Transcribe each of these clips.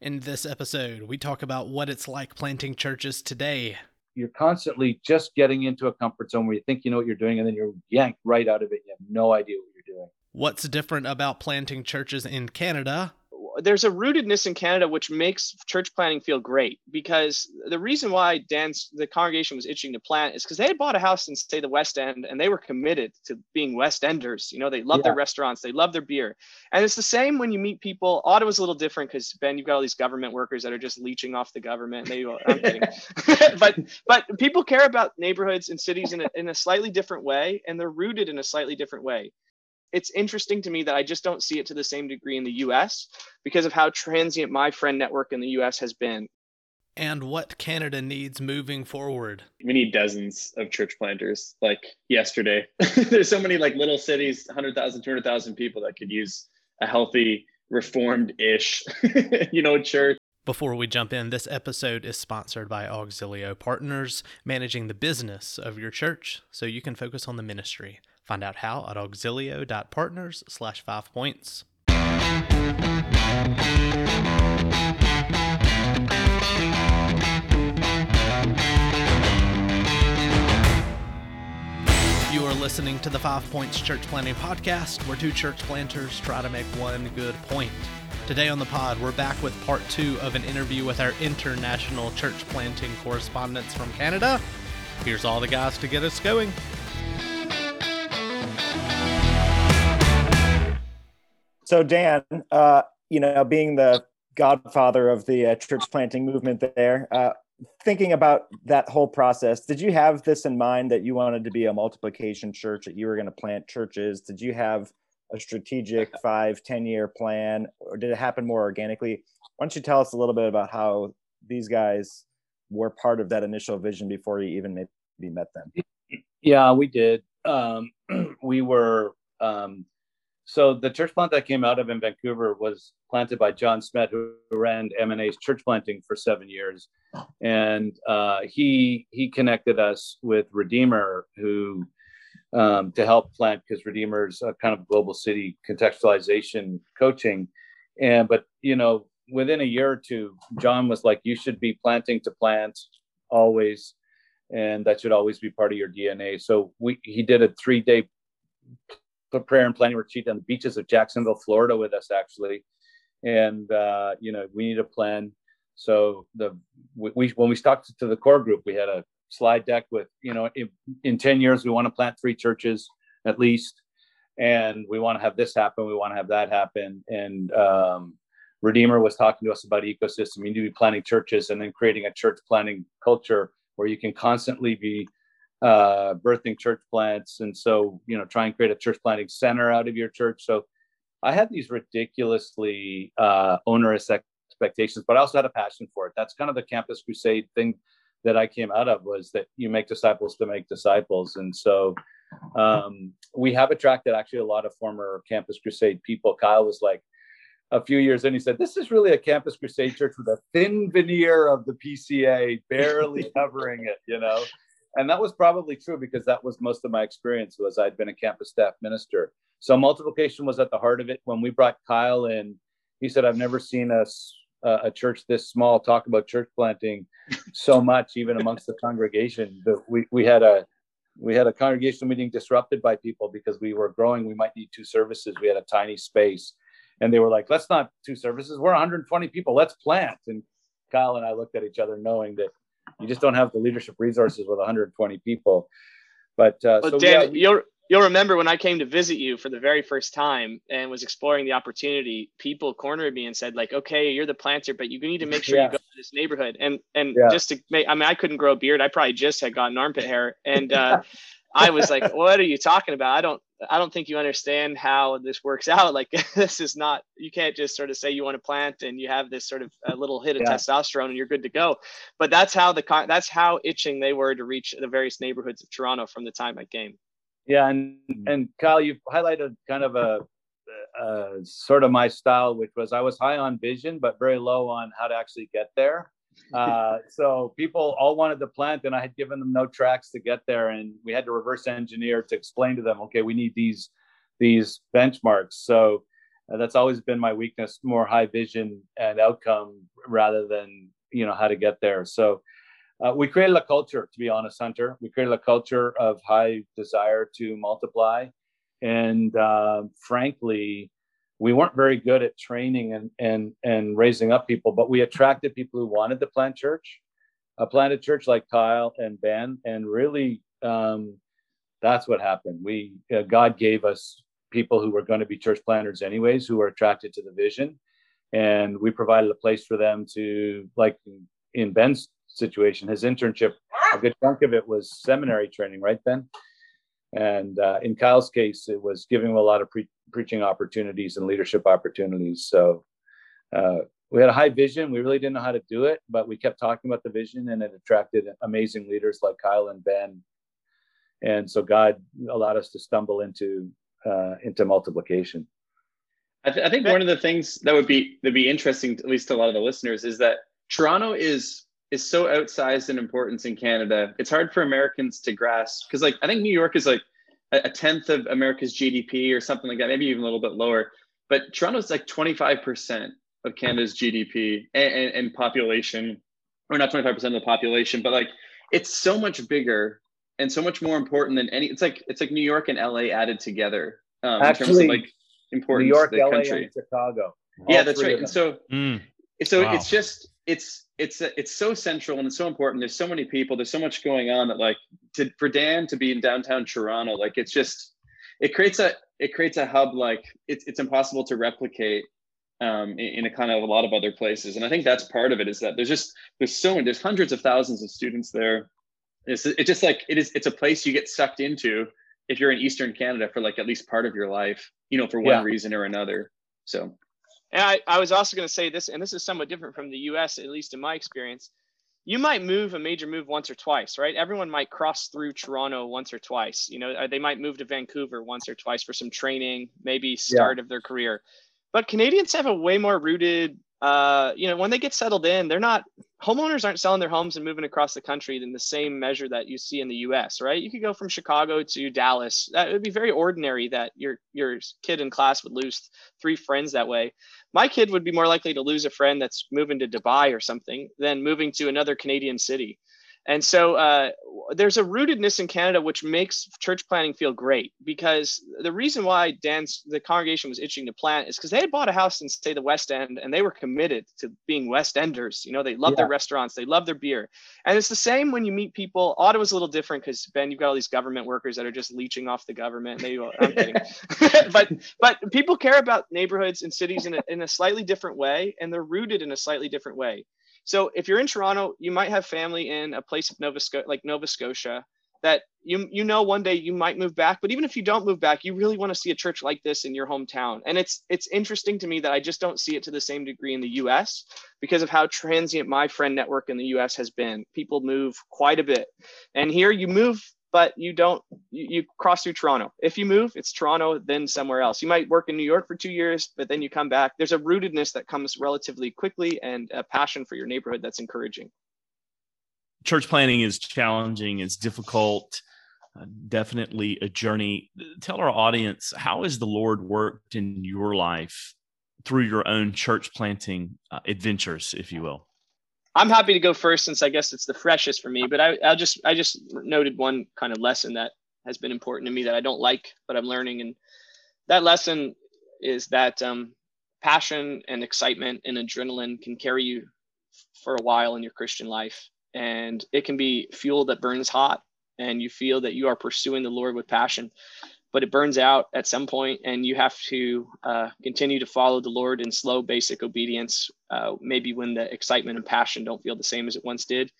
In this episode, we talk about what it's like planting churches today. You're constantly just getting into a comfort zone where you think you know what you're doing, and then you're yanked right out of it. You have no idea what you're doing. What's different about planting churches in Canada? There's a rootedness in Canada which makes church planning feel great because the reason why Dan's the congregation was itching to plant is because they had bought a house in say the West End and they were committed to being West Enders. You know, they love yeah. their restaurants, they love their beer, and it's the same when you meet people. Ottawa's a little different because Ben, you've got all these government workers that are just leeching off the government. They, I'm kidding, but but people care about neighborhoods and cities in a, in a slightly different way, and they're rooted in a slightly different way it's interesting to me that I just don't see it to the same degree in the US because of how transient my friend network in the US has been. And what Canada needs moving forward. We need dozens of church planters like yesterday. There's so many like little cities, 100,000, 200,000 people that could use a healthy, reformed ish, you know, church. Before we jump in, this episode is sponsored by Auxilio Partners, managing the business of your church so you can focus on the ministry. Find out how at auxilio.partners slash five points. You are listening to the Five Points Church Planting Podcast, where two church planters try to make one good point. Today on the pod, we're back with part two of an interview with our international church planting correspondents from Canada. Here's all the guys to get us going. So Dan, uh, you know, being the godfather of the uh, church planting movement there, uh, thinking about that whole process, did you have this in mind that you wanted to be a multiplication church, that you were going to plant churches? Did you have a strategic five, 10 year plan, or did it happen more organically? Why don't you tell us a little bit about how these guys were part of that initial vision before you even maybe met them? Yeah, we did. Um, we were um, so the church plant that came out of in Vancouver was planted by John Smed, who ran MNA's church planting for seven years, and uh, he he connected us with Redeemer, who um, to help plant because Redeemer's a kind of global city contextualization coaching, and but you know within a year or two, John was like, you should be planting to plant always, and that should always be part of your DNA. So we he did a three day prayer and planning retreat on the beaches of Jacksonville, Florida, with us actually. And uh, you know, we need a plan. So the we when we talked to the core group, we had a slide deck with you know in, in 10 years we want to plant three churches at least and we want to have this happen we want to have that happen and um, redeemer was talking to us about ecosystem you need to be planting churches and then creating a church planting culture where you can constantly be uh, birthing church plants. And so, you know, try and create a church planting center out of your church. So I had these ridiculously uh, onerous expectations, but I also had a passion for it. That's kind of the Campus Crusade thing that I came out of was that you make disciples to make disciples. And so um, we have attracted actually a lot of former Campus Crusade people. Kyle was like, a few years in, he said, This is really a Campus Crusade church with a thin veneer of the PCA barely covering it, you know? And that was probably true because that was most of my experience was I'd been a campus staff minister. So multiplication was at the heart of it. When we brought Kyle in, he said, "I've never seen a uh, a church this small talk about church planting so much, even amongst the congregation. That we we had a we had a congregational meeting disrupted by people because we were growing. We might need two services. We had a tiny space, and they were like, "Let's not two services. We're 120 people. Let's plant." And Kyle and I looked at each other, knowing that you just don't have the leadership resources with 120 people. But uh, well, so Dan, we, you'll you'll remember when I came to visit you for the very first time and was exploring the opportunity. People cornered me and said, like, "Okay, you're the planter, but you need to make sure yeah. you go to this neighborhood." And and yeah. just to make, I mean, I couldn't grow a beard. I probably just had gotten armpit hair, and uh, I was like, "What are you talking about? I don't I don't think you understand how this works out. Like this is not you can't just sort of say you want to plant and you have this sort of a little hit of yeah. testosterone and you're good to go. But that's how the that's how itching they were to reach the various neighborhoods of Toronto from the time I came. Yeah, and mm-hmm. and Kyle, you've highlighted kind of a, a sort of my style, which was I was high on vision but very low on how to actually get there. Uh, so people all wanted the plant, and I had given them no tracks to get there, and we had to reverse engineer to explain to them, okay, we need these these benchmarks. So Uh, that's always been my weakness, more high vision and outcome rather than you know how to get there. So uh, we created a culture, to be honest, Hunter. We created a culture of high desire to multiply, and uh, frankly, we weren't very good at training and and and raising up people, but we attracted people who wanted to plant church, a planted church like Kyle and Ben, and really um, that's what happened. We uh, God gave us people who were going to be church planters anyways, who were attracted to the vision, and we provided a place for them to like in Ben's situation, his internship, a good chunk of it was seminary training, right, Ben? And uh, in Kyle's case, it was giving him a lot of pre- preaching opportunities and leadership opportunities. So uh, we had a high vision. We really didn't know how to do it, but we kept talking about the vision, and it attracted amazing leaders like Kyle and Ben. And so God allowed us to stumble into uh, into multiplication. I, th- I think one of the things that would be that be interesting, at least to a lot of the listeners, is that Toronto is is so outsized in importance in Canada. It's hard for Americans to grasp because, like, I think New York is like a, a tenth of America's GDP or something like that, maybe even a little bit lower. But Toronto's like 25% of Canada's GDP and, and, and population, or not 25% of the population, but like it's so much bigger and so much more important than any. It's like it's like New York and LA added together um, Actually, in terms of like importance. New York, LA, country. and Chicago. yeah, that's right. And so, mm. so wow. it's just it's it's it's so central and it's so important. There's so many people. There's so much going on that like to, for Dan to be in downtown Toronto, like it's just it creates a it creates a hub like it's it's impossible to replicate um, in, in, a kind of a lot of other places. And I think that's part of it is that there's just there's so many there's hundreds of thousands of students there. It's it's just like it is it's a place you get sucked into if you're in Eastern Canada for like at least part of your life, you know, for one yeah. reason or another. So and I, I was also going to say this, and this is somewhat different from the US, at least in my experience. You might move a major move once or twice, right? Everyone might cross through Toronto once or twice. You know, uh, they might move to Vancouver once or twice for some training, maybe start yeah. of their career. But Canadians have a way more rooted uh, you know, when they get settled in, they're not homeowners aren't selling their homes and moving across the country in the same measure that you see in the US, right? You could go from Chicago to Dallas. That would be very ordinary that your your kid in class would lose three friends that way. My kid would be more likely to lose a friend that's moving to Dubai or something than moving to another Canadian city. And so uh, there's a rootedness in Canada which makes church planning feel great because the reason why Dan's the congregation was itching to plant is because they had bought a house in say the West End and they were committed to being West Enders. You know, they love yeah. their restaurants, they love their beer, and it's the same when you meet people. Ottawa's a little different because Ben, you've got all these government workers that are just leeching off the government. They, I'm kidding, but but people care about neighborhoods and cities in a, in a slightly different way, and they're rooted in a slightly different way. So if you're in Toronto, you might have family in a place of Nova Scotia, like Nova Scotia, that you you know one day you might move back. But even if you don't move back, you really want to see a church like this in your hometown. And it's it's interesting to me that I just don't see it to the same degree in the U.S. because of how transient my friend network in the U.S. has been. People move quite a bit, and here you move but you don't you, you, cross through toronto. If you move it's toronto then somewhere else. You might work in new york for two years but then you come back. There's a rootedness that comes relatively quickly and a passion for your neighborhood that's encouraging. Church planting is challenging it's difficult uh, definitely a journey. Tell our audience how has the lord worked in your life through your own church planting uh, adventures if you will I'm happy to go first since I guess it's the freshest for me. But I, I'll just I just noted one kind of lesson that has been important to me that I don't like, but I'm learning. And that lesson is that um, passion and excitement and adrenaline can carry you for a while in your Christian life, and it can be fuel that burns hot, and you feel that you are pursuing the Lord with passion but it burns out at some point and you have to uh, continue to follow the lord in slow basic obedience uh, maybe when the excitement and passion don't feel the same as it once did.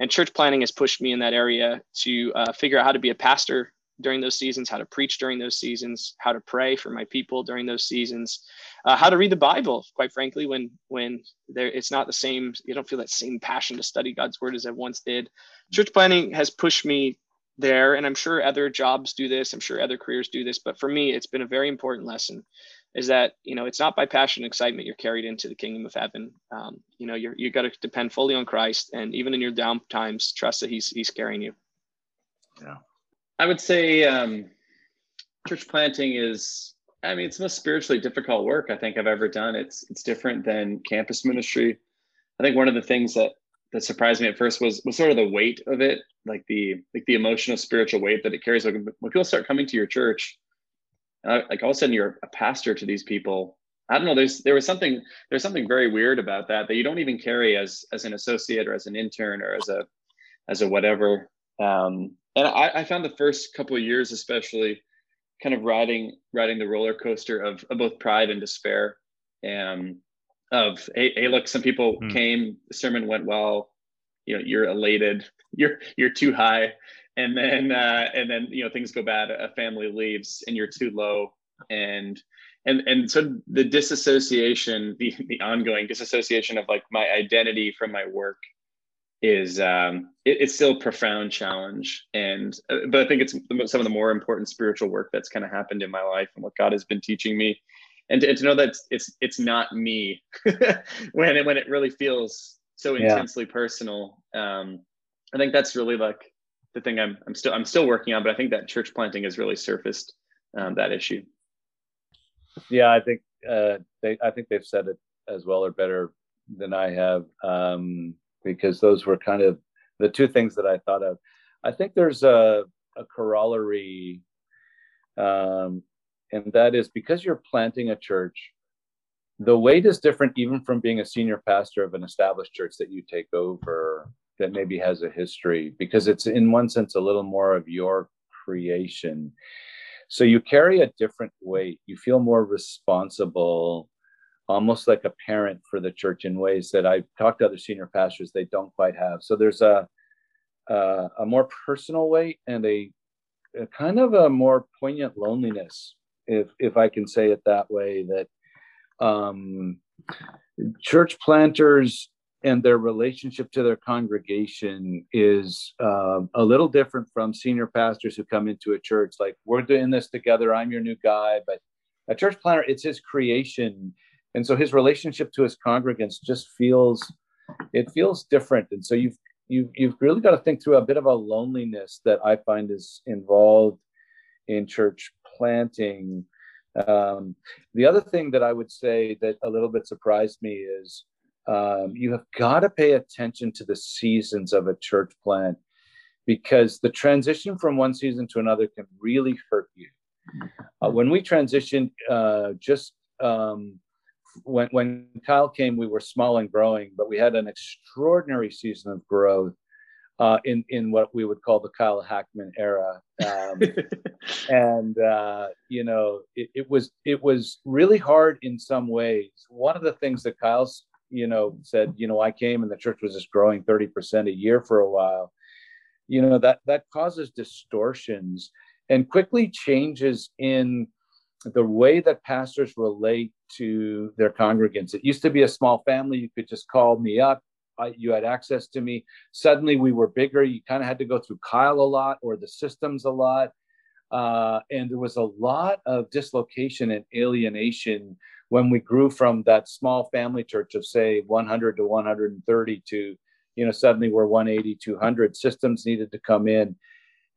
And church planning has pushed me in that area to uh, figure out how to be a pastor during those seasons how to preach during those seasons how to pray for my people during those seasons uh, how to read the bible quite frankly when when there it's not the same you don't feel that same passion to study god's word as i once did. Church planning has pushed me there and i'm sure other jobs do this i'm sure other careers do this but for me it's been a very important lesson is that you know it's not by passion and excitement you're carried into the kingdom of heaven um, you know you're you got to depend fully on christ and even in your down times trust that he's he's carrying you yeah i would say um, church planting is I mean, it's the most spiritually difficult work I think I've ever done. It's it's different than campus ministry. I think one of the things that that surprised me at first was was sort of the weight of it, like the like the emotional spiritual weight that it carries. Like when people start coming to your church, uh, like all of a sudden you're a pastor to these people. I don't know. There's there was something there's something very weird about that that you don't even carry as as an associate or as an intern or as a as a whatever. Um, and I, I found the first couple of years, especially, kind of riding riding the roller coaster of, of both pride and despair. And of hey, hey look, some people mm. came, the sermon went well, you know, you're elated, you're you're too high, and then uh, and then you know things go bad, a family leaves, and you're too low, and and and so the disassociation, the the ongoing disassociation of like my identity from my work is um, it, it's still a profound challenge. And uh, but i think it's some of the more important spiritual work that's kind of happened in my life and what god has been teaching me and to, and to know that it's it's not me when it when it really feels so intensely yeah. personal um, i think that's really like the thing i'm i'm still i'm still working on but i think that church planting has really surfaced um, that issue yeah i think uh, they i think they've said it as well or better than i have um, because those were kind of the two things that I thought of. I think there's a, a corollary, um, and that is because you're planting a church, the weight is different even from being a senior pastor of an established church that you take over that maybe has a history, because it's in one sense a little more of your creation. So you carry a different weight. You feel more responsible almost like a parent for the church in ways that I've talked to other senior pastors they don't quite have. So there's a a, more personal weight and a, a, kind of a more poignant loneliness, if if I can say it that way. That um, church planters and their relationship to their congregation is uh, a little different from senior pastors who come into a church like we're doing this together. I'm your new guy, but a church planter it's his creation and so his relationship to his congregants just feels it feels different and so you've you've you've really got to think through a bit of a loneliness that i find is involved in church planting. Um, the other thing that i would say that a little bit surprised me is um, you have got to pay attention to the seasons of a church plant because the transition from one season to another can really hurt you. Uh, when we transitioned uh, just um, when when Kyle came, we were small and growing, but we had an extraordinary season of growth uh, in in what we would call the Kyle Hackman era, um, and uh, you know it, it, was it was really hard in some ways. One of the things that Kyle's you know said, you know, I came and the church was just growing thirty percent a year for a while. You know that that causes distortions and quickly changes in the way that pastors relate to their congregants. It used to be a small family. You could just call me up. I, you had access to me. Suddenly we were bigger. You kind of had to go through Kyle a lot or the systems a lot. Uh, and there was a lot of dislocation and alienation when we grew from that small family church of say 100 to 130 to you know suddenly we're 180 200 systems needed to come in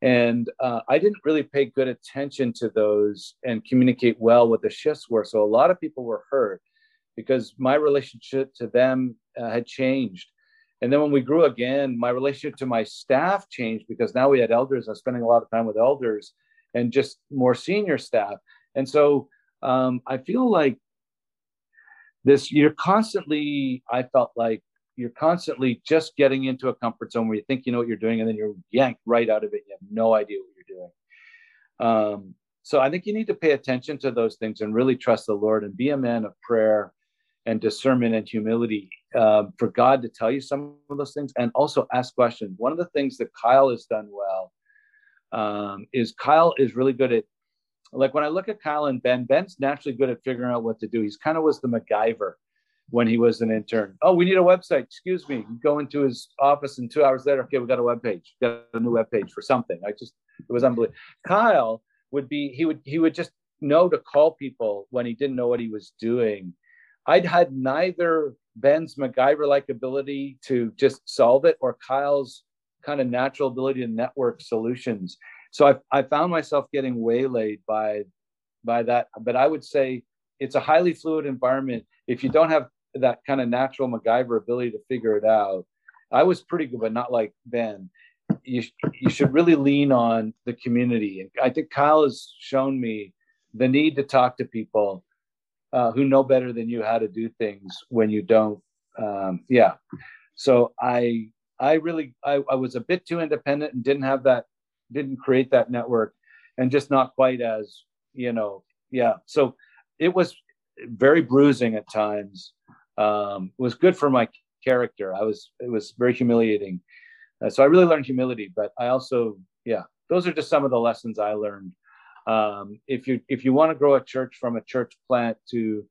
and uh, I didn't really pay good attention to those and communicate well what the shifts were. So a lot of people were hurt because my relationship to them uh, had changed. And then when we grew again, my relationship to my staff changed because now we had elders. I was spending a lot of time with elders and just more senior staff. And so um, I feel like this, you're constantly, I felt like you're constantly just getting into a comfort zone where you think you know what you're doing and then you're yanked right out of it. You have no idea what you're doing. Um, so I think you need to pay attention to those things and really trust the Lord and be a man of prayer and discernment and humility uh, for God to tell you some of those things and also ask questions. One of the things that Kyle has done well um, is Kyle is really good at, like when I look at Kyle and Ben, Ben's naturally good at figuring out what to do. He's kind of was the MacGyver when he was an intern. Oh, we need a website. Excuse me. You go into his office and two hours later, okay, we got a web page. Got a new web page for something. I just it was unbelievable. Kyle would be he would he would just know to call people when he didn't know what he was doing. I'd had neither Ben's MacGyver-like ability to just solve it or Kyle's kind of natural ability to network solutions. So I, I found myself getting waylaid by by that, but I would say it's a highly fluid environment. If you don't have that kind of natural MacGyver ability to figure it out, I was pretty good, but not like Ben. You, you should really lean on the community. And I think Kyle has shown me the need to talk to people uh, who know better than you how to do things when you don't. Um, yeah. So I I really I, I was a bit too independent and didn't have that didn't create that network and just not quite as you know yeah so it was very bruising at times um, it was good for my character i was it was very humiliating uh, so i really learned humility but i also yeah those are just some of the lessons i learned um, if you if you want to grow a church from a church plant to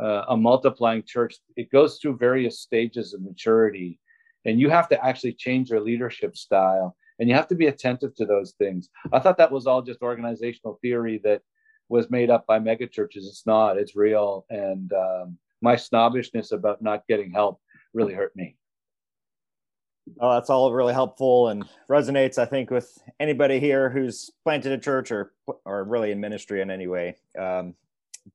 uh, a multiplying church it goes through various stages of maturity. And you have to actually change your leadership style and you have to be attentive to those things. I thought that was all just organizational theory that was made up by megachurches. It's not it's real. And um, my snobbishness about not getting help really hurt me Oh, that's all really helpful and resonates, I think, with anybody here who's planted a church or or really in ministry in any way. Um,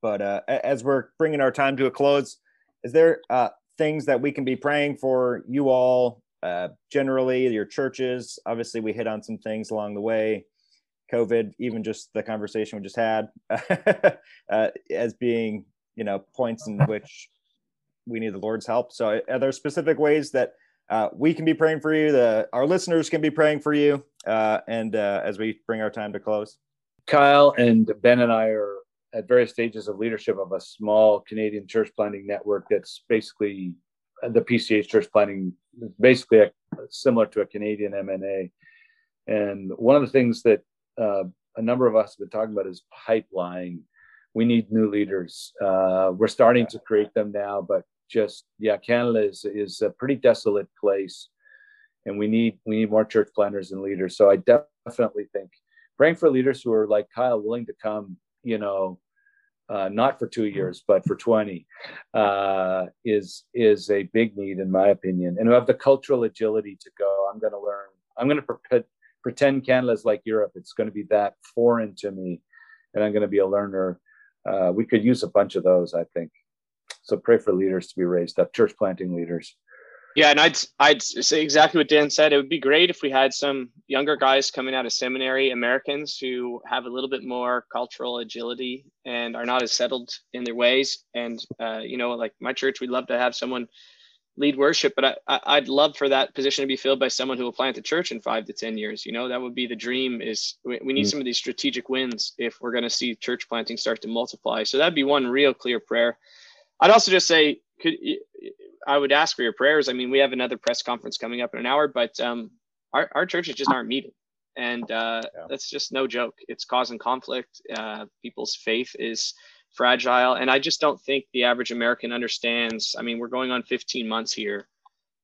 but uh, as we're bringing our time to a close, is there uh, things that we can be praying for you all uh, generally, your churches? Obviously, we hit on some things along the way. COVID, even just the conversation we just had, uh, as being you know points in which we need the Lord's help. So, are there specific ways that uh, we can be praying for you? The our listeners can be praying for you, uh, and uh, as we bring our time to close, Kyle and Ben and I are at various stages of leadership of a small Canadian church planting network that's basically the PCH church planting, basically a, similar to a Canadian MNA. And one of the things that uh, a number of us have been talking about is pipeline. We need new leaders. Uh, we're starting to create them now, but just yeah, Canada is is a pretty desolate place, and we need we need more church planters and leaders. So I definitely think praying for leaders who are like Kyle, willing to come, you know, uh, not for two years, but for 20, uh, is is a big need in my opinion. And who have the cultural agility to go, I'm going to learn. I'm going to pre- pretend Canada's like Europe. It's going to be that foreign to me, and I'm going to be a learner. Uh, we could use a bunch of those, I think. So pray for leaders to be raised up, church planting leaders. Yeah, and I'd I'd say exactly what Dan said. It would be great if we had some younger guys coming out of seminary, Americans who have a little bit more cultural agility and are not as settled in their ways. And uh, you know, like my church, we'd love to have someone lead worship, but I, I'd love for that position to be filled by someone who will plant a church in five to ten years. You know, that would be the dream. Is we, we need mm. some of these strategic wins if we're going to see church planting start to multiply. So that'd be one real clear prayer. I'd also just say, could I would ask for your prayers. I mean, we have another press conference coming up in an hour, but um, our, our churches just aren't meeting. And uh, yeah. that's just no joke. It's causing conflict. Uh, people's faith is fragile. And I just don't think the average American understands. I mean, we're going on 15 months here.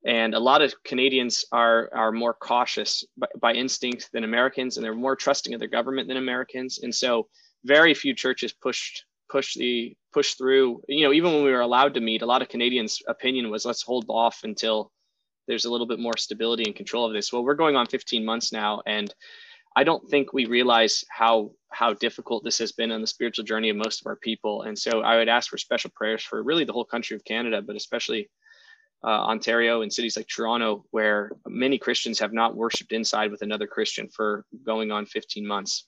And a lot of Canadians are, are more cautious by, by instinct than Americans, and they're more trusting of their government than Americans. And so, very few churches pushed push the push through. You know, even when we were allowed to meet, a lot of Canadians' opinion was let's hold off until there's a little bit more stability and control of this. Well, we're going on 15 months now, and I don't think we realize how how difficult this has been on the spiritual journey of most of our people. And so I would ask for special prayers for really the whole country of Canada, but especially uh, Ontario and cities like Toronto, where many Christians have not worshipped inside with another Christian for going on 15 months.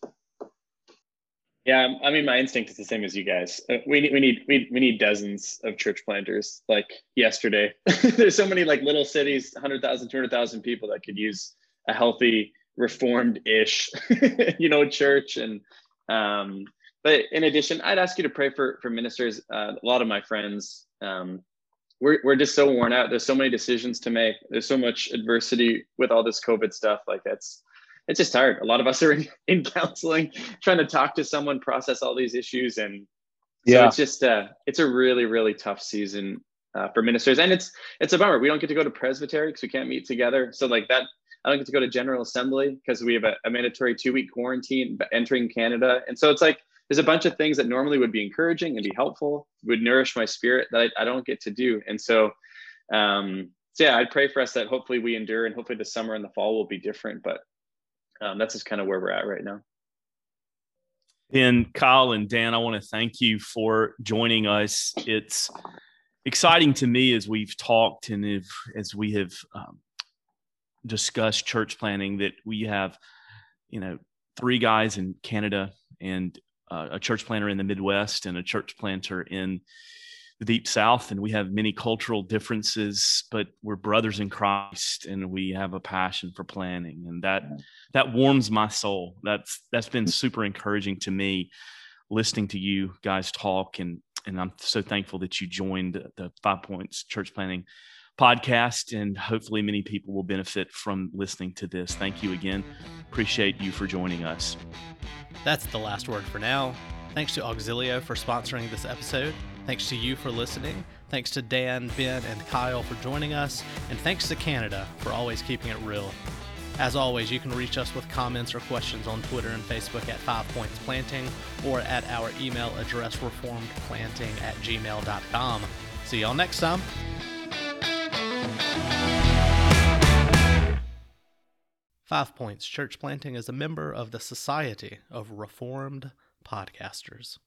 Yeah, I mean, my instinct is the same as you guys. Uh, we need, we need, we, we need dozens of church planters like yesterday. There's so many like little cities, 100,000, 200,000 people that could use a healthy, reformed-ish, you know, church. And, um, but in addition, I'd ask you to pray for, for ministers. Uh, a lot of my friends, um, we're, we're just so worn out. There's so many decisions to make. There's so much adversity with all this COVID stuff. Like that's, it's just hard. A lot of us are in, in counseling, trying to talk to someone, process all these issues, and so yeah, it's just uh, it's a really really tough season uh, for ministers, and it's it's a bummer. We don't get to go to presbytery because we can't meet together. So like that, I don't get to go to General Assembly because we have a, a mandatory two week quarantine entering Canada, and so it's like there's a bunch of things that normally would be encouraging and be helpful, would nourish my spirit that I, I don't get to do, and so. Um, so yeah, I'd pray for us that hopefully we endure and hopefully the summer and the fall will be different. But um, that's just kind of where we're at right now. And Kyle and Dan, I want to thank you for joining us. It's exciting to me as we've talked and if, as we have um, discussed church planning that we have, you know, three guys in Canada and uh, a church planter in the Midwest and a church planter in the deep south and we have many cultural differences but we're brothers in christ and we have a passion for planning and that that warms my soul. That's that's been mm. super encouraging to me listening to you guys talk and and i'm so thankful that you joined the five points church planting podcast and hopefully many people will benefit from listening to this. Thank you again. Appreciate you for joining us. That's the last word for now. Thanks to auxilio for sponsoring this episode Thanks to you for listening. Thanks to Dan, Ben, and Kyle for joining us. And thanks to Canada for always keeping it real. As always, you can reach us with comments or questions on Twitter and Facebook at Five Points Planting or at our email address reformedplanting at gmail.com. See y'all next time. Five Points Church Planting is a member of the Society of Reformed Podcasters.